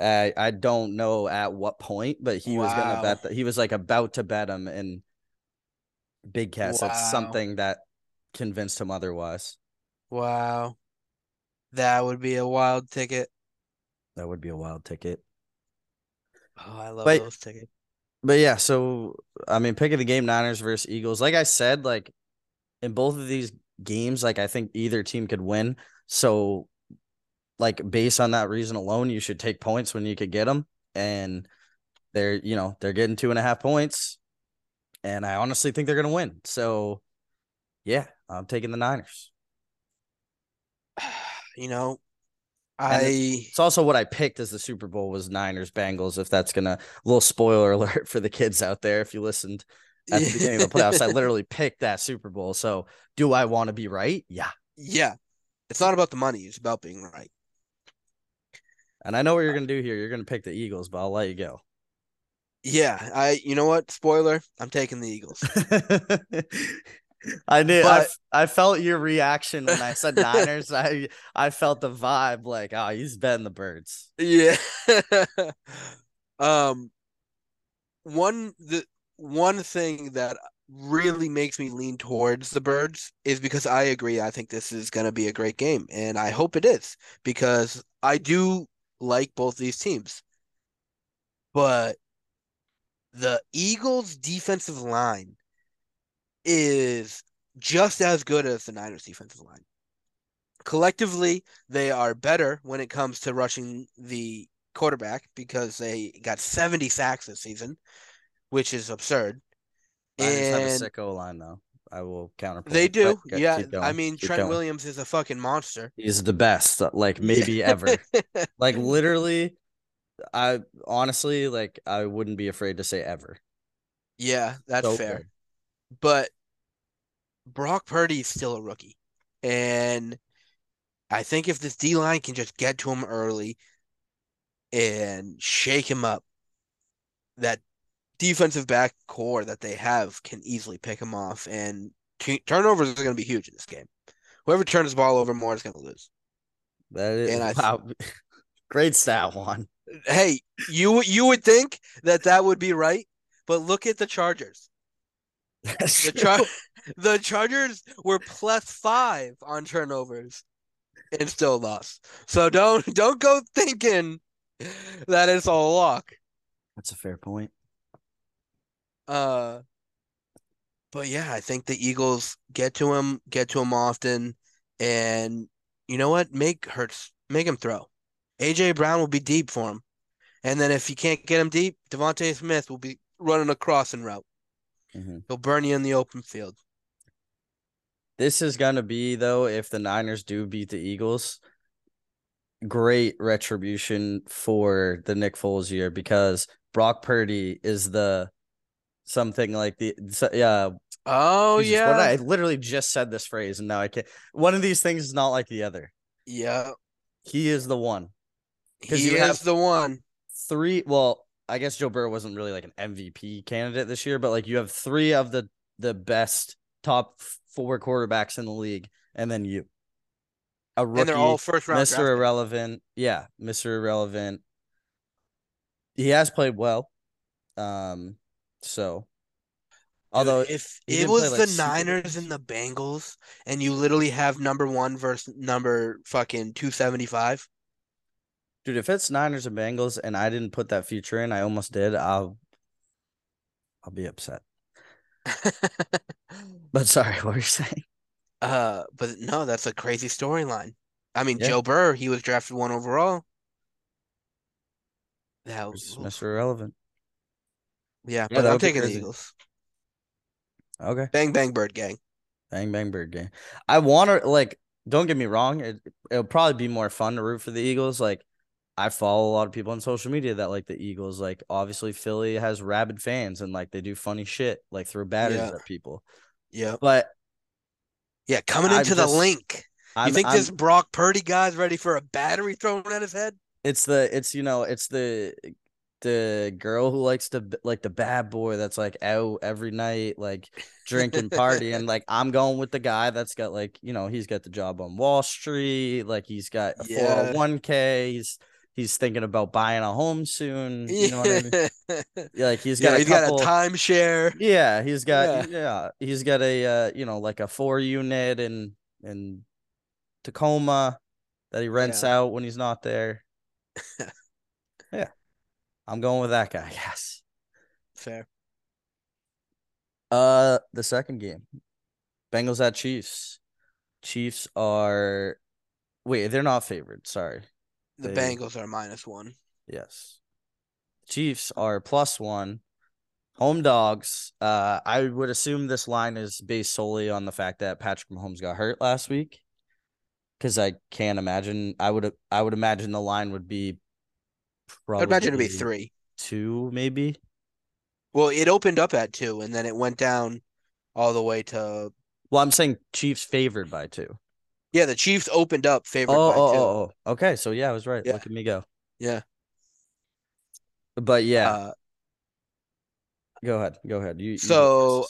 I I don't know at what point, but he was gonna bet that he was like about to bet him in Big Cat Wow. something that convinced him otherwise. Wow. That would be a wild ticket. That would be a wild ticket. Oh, I love But- those tickets. But yeah, so I mean, pick of the game, Niners versus Eagles. Like I said, like in both of these games, like I think either team could win. So, like based on that reason alone, you should take points when you could get them. And they're, you know, they're getting two and a half points, and I honestly think they're gonna win. So, yeah, I'm taking the Niners. You know, And I It's also what I picked as the Super Bowl was Niners Bengals. If that's gonna a little spoiler alert for the kids out there, if you listened at the beginning of the playoffs, I literally picked that Super Bowl. So do I want to be right? Yeah. yeah. It's not about the money, it's about being right. And I know what you're gonna do here. You're gonna pick the Eagles, but I'll let you go. Yeah, I you know what? Spoiler, I'm taking the Eagles. I knew I, But- f- I felt your reaction when I said Niners. I I felt the vibe like, oh, he's betting the birds. Yeah. um one the one thing that really makes me lean towards the birds is because I agree I think this is going to be a great game and I hope it is because I do like both these teams. But the Eagles defensive line is just as good as the Niners defensive line. Collectively, they are better when it comes to rushing the quarterback because they got 70 sacks this season, which is absurd. Niners have a And sick O line though. I will counter. they do. but uh, Yeah. I mean, keep Trent going. Williams is a fucking monster. He's the best, uh, like maybe ever. Like literally, I honestly like I wouldn't be afraid to say ever. Yeah, that's So fair. good. But Brock Purdy is still a rookie. And I think if this D line can just get to him early and shake him up, that defensive back core that they have can easily pick him off. And turnovers are going to be huge in this game. Whoever turns the ball over more is going to lose. That is And I- wow. Great stat one. Hey, you you would think that that would be right, but look at the Chargers. The Char- the Chargers were plus five on turnovers and still lost. So don't don't go thinking that it's a lock. That's a fair point. Uh, but yeah, I think the Eagles get to him, get to him often, and you know what? Make Hurts make him throw. AJ Brown will be deep for him, and then if you can't get him deep, DeVonta Smith will be running a crossing route. Mhm. He'll burn you in the open field. This is gonna be though, if the Niners do beat the Eagles, great retribution for the Nick Foles year because Brock Purdy is the something like the so, yeah. Oh Jesus, yeah, did I literally just said this phrase and now I can't. One of these things is not like the other. yeah. He is the one. He you is the one. Three. Well, I guess Joe Burrow wasn't really like an MVP candidate this year, but like you have three of the the best top four quarterbacks in the league, and then you, a rookie, and they're all first round. Mr. draft picks. Irrelevant. Yeah, Mr. Irrelevant. He has played well. Um, so although Dude, if it was play, like, the Niners and the Bengals, and you literally have number one versus number fucking two seventy five. dude, if it's Niners and Bengals and I didn't put that future in, I almost did. I'll I'll be upset. But sorry, what were you saying? Uh, but no, that's a crazy storyline. I mean, Yeah. Joe Burr, he was drafted one overall. That was, Mr. Irrelevant. Yeah, Yeah, but I'm taking the. Eagles. Okay. Bang bang bird gang. Bang bang bird gang. I want to like. Don't get me wrong. It it'll probably be more fun to root for the Eagles. Like, I follow a lot of people on social media that like the Eagles. Like, obviously Philly has rabid fans and like they do funny shit, like throw batteries Yeah. at people. Yeah, But yeah, coming I'm into the just- link. I'm, You think I'm- this Brock Purdy guy's ready for a battery thrown at his head? it's the it's you know it's the the girl who likes to like the bad boy that's like out every night, like drinking, partying. Like I'm going with the guy that's got like you know he's got the job on Wall Street, like he's got Yeah. hundred one k. He's he's thinking about buying a home soon. You know what I mean? Yeah, Like he's got yeah, a he's couple. got a timeshare. Yeah, he's got yeah. he's got a uh, you know like a four unit in in Tacoma that he rents Yeah. out when he's not there. yeah, I'm going with that guy. Yes. Fair. Uh, the second game, Bengals at Chiefs. Chiefs are, wait, they're not favored. Sorry. The They- Bengals are minus one. Yes. Chiefs are plus one. Home dogs. Uh, I would assume this line is based solely on the fact that Patrick Mahomes got hurt last week. Because I can't imagine. I would. I would imagine the line would be. Probably I'd imagine it'd be three. Two, maybe. Well, it opened up at two, and then it went down all the way to Well, I'm saying Chiefs favored by two. yeah. The Chiefs opened up favored Oh, by oh, two. oh, oh. Okay, so yeah, I was right. Yeah. Look at me go. Yeah. But yeah, Uh, go ahead. Go ahead. You. So-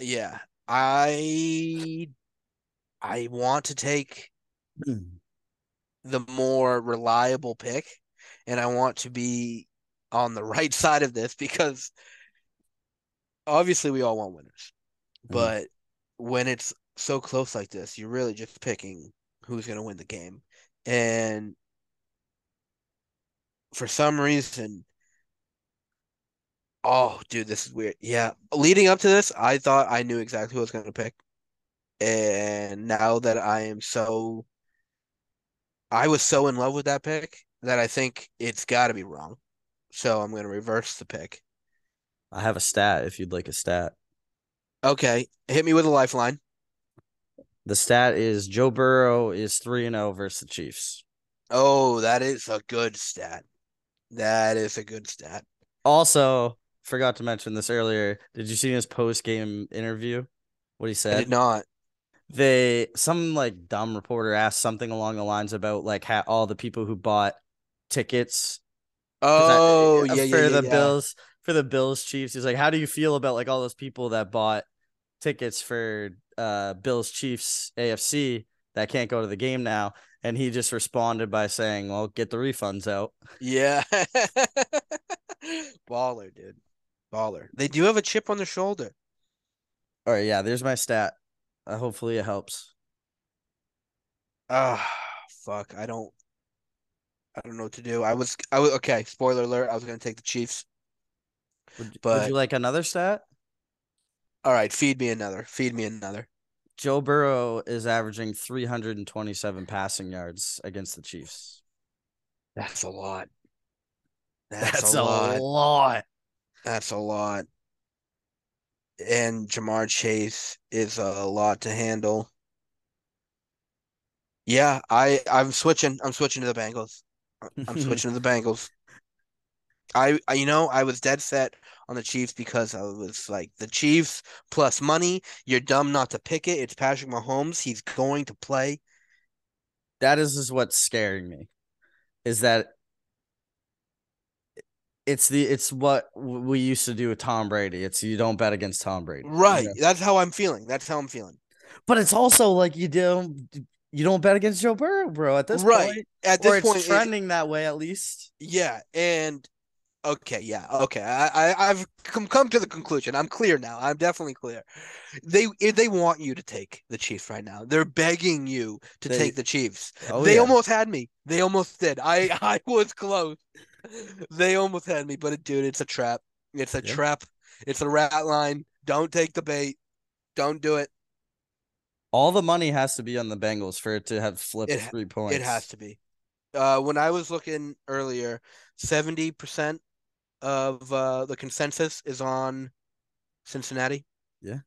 yeah. I I want to take the more reliable pick, and I want to be on the right side of this because obviously we all want winners, Mhm. but when it's so close like this, you're really just picking who's going to win the game. And for some reason, oh, dude, this is weird. Yeah, leading up to this, I thought I knew exactly who I was going to pick. And now that I am so I was so in love with that pick that I think it's got to be wrong. So I'm going to reverse the pick. I have a stat if you'd like a stat. Okay, hit me with a lifeline. The stat is Joe Burrow is 3 and 0 versus the Chiefs. Oh, that is a good stat. That is a good stat. Also, forgot to mention this earlier. Did you see his post game interview? What he I said? did not. They some like dumb reporter asked something along the lines about like how all the people who bought tickets I- Oh, uh, yeah, yeah, for yeah, the yeah. Bills for the Bills Chiefs. He's like, how do you feel about like all those people that bought tickets for uh Bills Chiefs AFC that can't go to the game now? And he just responded by saying, "Well, get the refunds out." Yeah. Baller, dude. Baller. They do have a chip on their shoulder. All right, yeah, there's my stat. Uh, hopefully, it helps. Ah, fuck. I don't. I don't know what to do. I was. I was okay. Spoiler alert. I was gonna take the Chiefs. Would, would you like another stat? All right. Feed me another. Feed me another. Joe Burrow is averaging 327 passing yards against the Chiefs. That's a lot. That's, That's a, lot. lot. That's a lot. And Ja'Marr Chase is a lot to handle. Yeah, I I'm switching. I'm switching to the Bengals. I'm switching to the Bengals. I, I you know I was dead set on the Chiefs because I was like the Chiefs plus money. You're dumb not to pick it. It's Patrick Mahomes. He's going to play. That is, is what's scaring me. Is that it's the it's what we used to do with Tom Brady. It's you don't bet against Tom Brady. you Right. know? That's how I'm feeling. That's how I'm feeling. But it's also like you don't you don't bet against Joe Burrow, bro, at this Right. point. At this point, it- trending that way at least. Yeah, and okay, yeah, okay. I, I I've come come to the conclusion. I'm clear now. I'm definitely clear. They eh, they want you to take the Chiefs right now. They're begging you to They- take the Chiefs. Oh, they yeah. almost had me. They almost did. I I was close. They almost had me, but it, dude, it's a trap. It's a Yeah. trap. It's a rat line. Don't take the bait. Don't do it. All the money has to be on the Bengals for it to have flipped It three points. It has to be. Uh, when I was looking earlier, seventy percent of uh, the consensus is on Cincinnati. Yeah.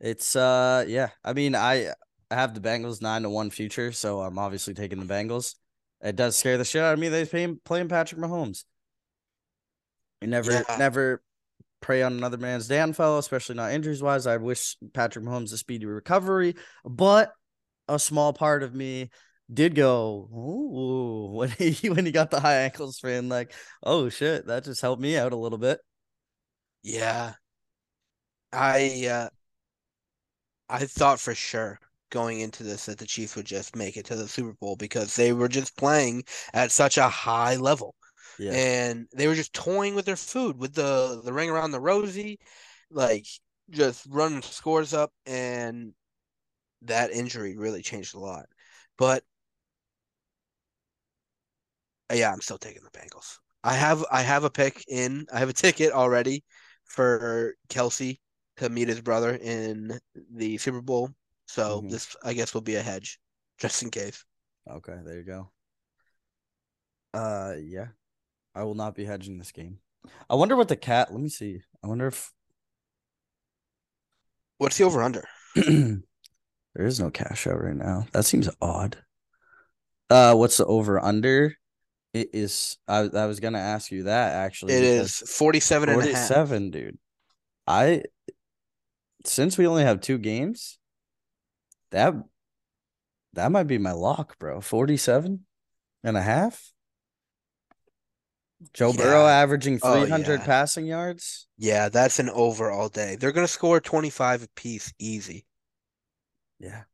It's uh yeah. I mean, I I have the Bengals nine to one future, so I'm obviously taking the Bengals. It does scare the shit out of me. They playing playing Patrick Mahomes. You never Yeah. never prey on another man's downfall, especially not injuries wise. I wish Patrick Mahomes a speedy recovery, but a small part of me did go ooh when he when he got the high ankle sprain. Like, oh shit, that just helped me out a little bit. Yeah. I uh I thought for sure going into this that the Chiefs would just make it to the Super Bowl because they were just playing at such a high level. Yeah, And they were just toying with their food with the the ring around the rosy, like just running scores up and that injury really changed a lot. But uh, yeah, I'm still taking the Bengals. I have I have a pick in. I have a ticket already for Kelce to meet his brother in the Super Bowl. So Mhm. this I guess will be a hedge, just in case. okay, there you go. Uh, yeah, I will not be hedging this game. I wonder what the cat. Let me see. I wonder if What's the over under? there is no cash out right now. That seems odd. Uh, what's the over under? It is. I I was gonna ask you that actually. It is 47 and a half. 47, dude. I since we only have two games, that that might be my lock, bro. 47 and a half. Joe Burrow Yeah. averaging Oh, 300 yeah. passing yards. Yeah, that's an over all day. They're gonna score 25 apiece, easy. Yeah.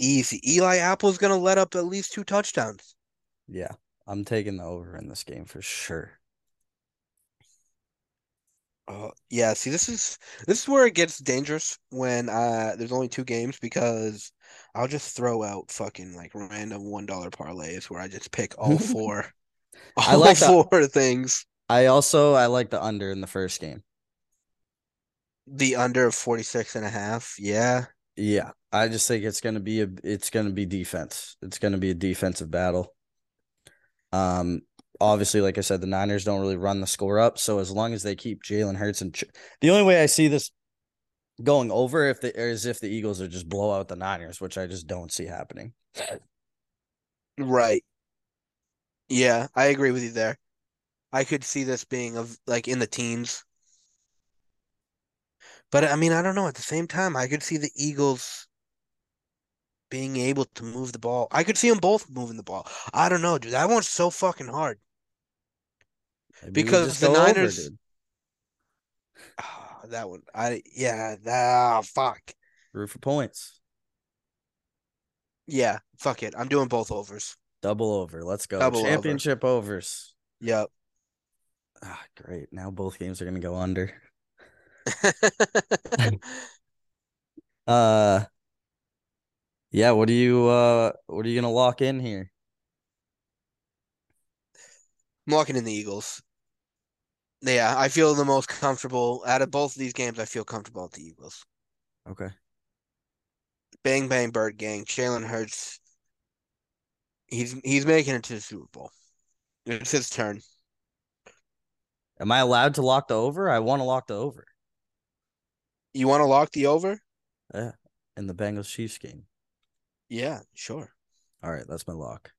Easy. Eli Apple's gonna let up at least two touchdowns. Yeah. I'm taking the over in this game for sure. Oh, yeah, see this is this is where it gets dangerous when uh there's only two games because I'll just throw out fucking like random one dollar parlays where I just pick all four I like four things. I also I like the under in the first game. The under of 46 and a half. Yeah. Yeah, I just think it's gonna be a it's gonna be defense. It's gonna be a defensive battle. Um, obviously, like I said, the Niners don't really run the score up. So as long as they keep Jalen Hurts and the only way I see this going over if the is if the Eagles are just blow out the Niners, which I just don't see happening. Right. Yeah, I agree with you there. I could see this being of like in the teens. But I mean, I don't know. At the same time, I could see the Eagles being able to move the ball. I could see them both moving the ball. I don't know, dude. That one's so fucking hard. Maybe Because the go over, Niners- Ah, that one. I yeah, that fuck. root for points, Yeah, fuck it. I'm doing both overs. Double over. Let's go. Double over. Championship overs. Yep. Ah, great. Now both games are gonna go under. Uh, yeah. What do you uh what are you gonna lock in here? I'm locking in the Eagles. Yeah, I feel the most comfortable out of both of these games. I feel comfortable with the Eagles. Okay. Bang bang bird gang. Jalen Hurts. He's he's making it to the Super Bowl. It's his turn. Am I allowed to lock the over? I want to lock the over You want to lock the over? Yeah, in the Bengals Chiefs game. Yeah, sure. All right, that's my lock.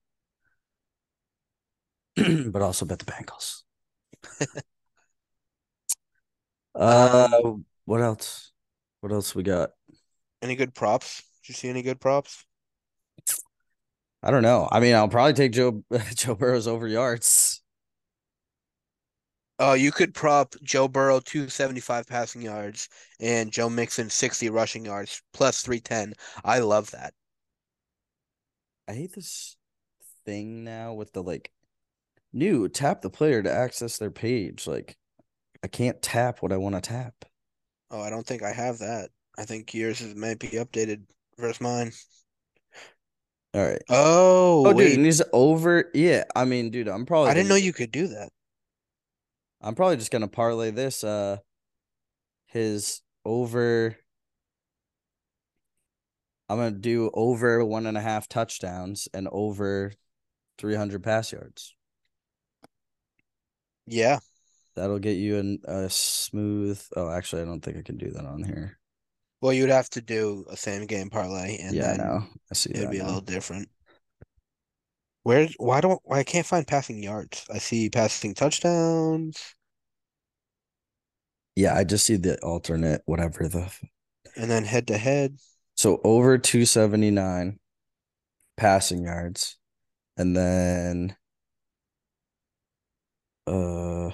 but also bet the Bengals. uh, what else? What else we got? Any good props? Did you see any good props? I don't know. I mean, I'll probably take Joe Joe Burrow's over yards. Oh, you could prop Joe Burrow 275 passing yards and Joe Mixon 60 rushing yards plus 310. I love that. I hate this thing now with the like new tap the player to access their page. Like, I can't tap what I want to tap. Oh, I don't think I have that. I think yours is might be updated versus mine. All right. Oh, Oh, dude, wait. and he's over. Yeah, I mean, dude, I'm probably. I didn't know you could do that. I'm probably just gonna parlay this. Uh, his over. I'm gonna do over one and a half touchdowns and over 300 pass yards. Yeah. That'll get you in a smooth. Oh, actually, I don't think I can do that on here. Well, you'd have to do a same game parlay and yeah, I then know. I see it'd that be a little different. Where why don't why I can't find passing yards? I see passing touchdowns Yeah, I just see the alternate, whatever the. and then head to head. So over 279 passing yards, and then uh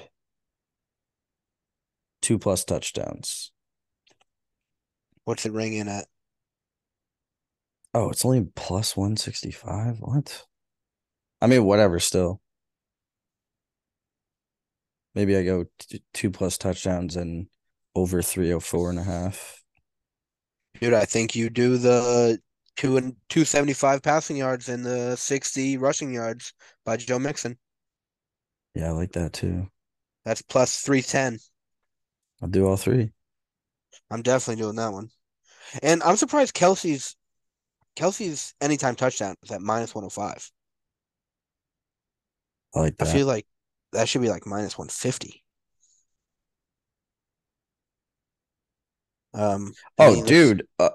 two plus touchdowns. What's it ring in at? Oh, it's only plus 165. What? I mean, whatever, still. Maybe I go t- two plus touchdowns and over 304 and a half. Dude, I think you do the two and two seventy five passing yards and the sixty rushing yards by Joe Mixon. Yeah, I like that too. That's plus three ten. I'll do all three. I'm definitely doing that one. And I'm surprised Kelce's Kelce's anytime touchdown is at minus one oh five. I like I feel like that should be like minus one fifty. Um I oh, mean, dude. Uh,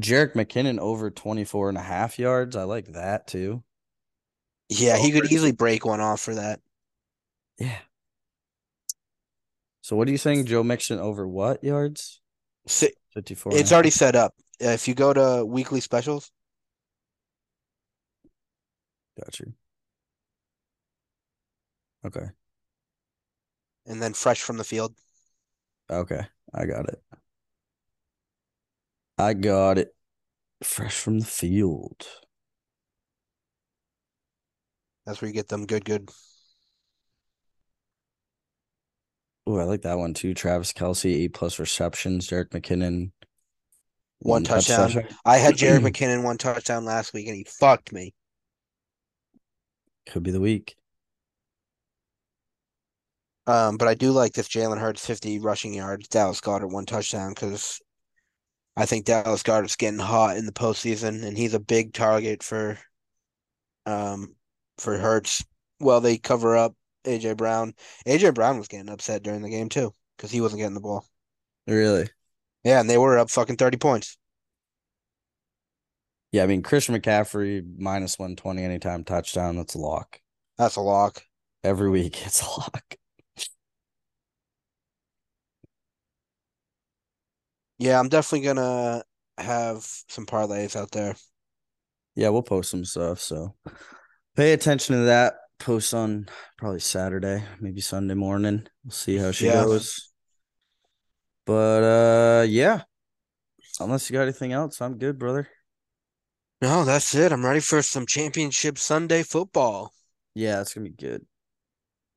Jerick McKinnon over 24 and a half yards. I like that too. Yeah, he could easily break one off for that. Yeah. So what are you saying, Joe Mixon over what yards? Si- 54. It's already set up. If you go to weekly specials, Got you. Okay. and then fresh from the field. Okay. I got it. I got it. Fresh from the field. That's where you get them good, good. Oh, I like that one too. Travis Kelce, eight plus receptions. Jerick McKinnon, One touchdown. I had Jared McKinnon one touchdown last week, and he fucked me. Could be the week. Um, but I do like this Jalen Hurts 50 rushing yards, Dallas Goedert one touchdown because I think Dallas Goedert's getting hot in the postseason, and he's a big target for um for Hurts. Well, they cover up AJ Brown. AJ Brown was getting upset during the game too because he wasn't getting the ball. Really? Yeah, and they were up fucking 30 points. Yeah, I mean Christian McCaffrey minus 120 anytime touchdown. That's a lock. That's a lock. Every week it's a lock. Yeah, I'm definitely gonna have some parlays out there. Yeah, we'll post some stuff. So pay attention to that. Post on probably Saturday, maybe Sunday morning. We'll see how she Yeah. goes. But uh yeah. Unless you got anything else, I'm good, brother. No, that's it. I'm ready for some championship Sunday football. Yeah, it's gonna be good.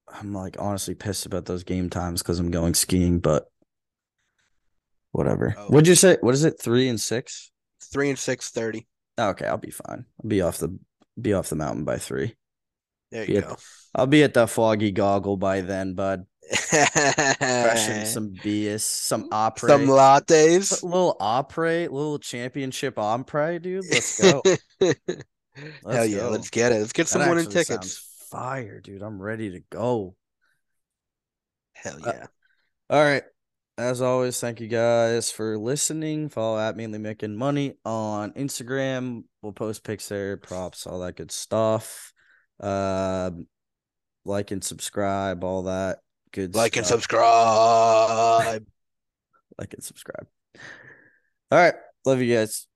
I'm like honestly pissed about those game times because I'm going skiing, but whatever. Oh. What'd you say? What is it? Three and six? Three and six thirty. Okay, I'll be fine. I'll be off the be off the mountain by three. There you Yeah. go. I'll be at the foggy goggle by then, bud. Crushing some BS, some opera. Some lattes. A little opera, little championship opera, dude. Let's go. Hell Let's yeah, go. let's get it. Let's get some winning tickets. Fire, dude. I'm ready to go. Hell Uh, yeah. All right. As always, thank you guys for listening. Follow at mainly making money on Instagram. We'll post pics there, props, all that good stuff. Um, like and subscribe, all that good like and subscribe. Like and subscribe. All right. Love you guys.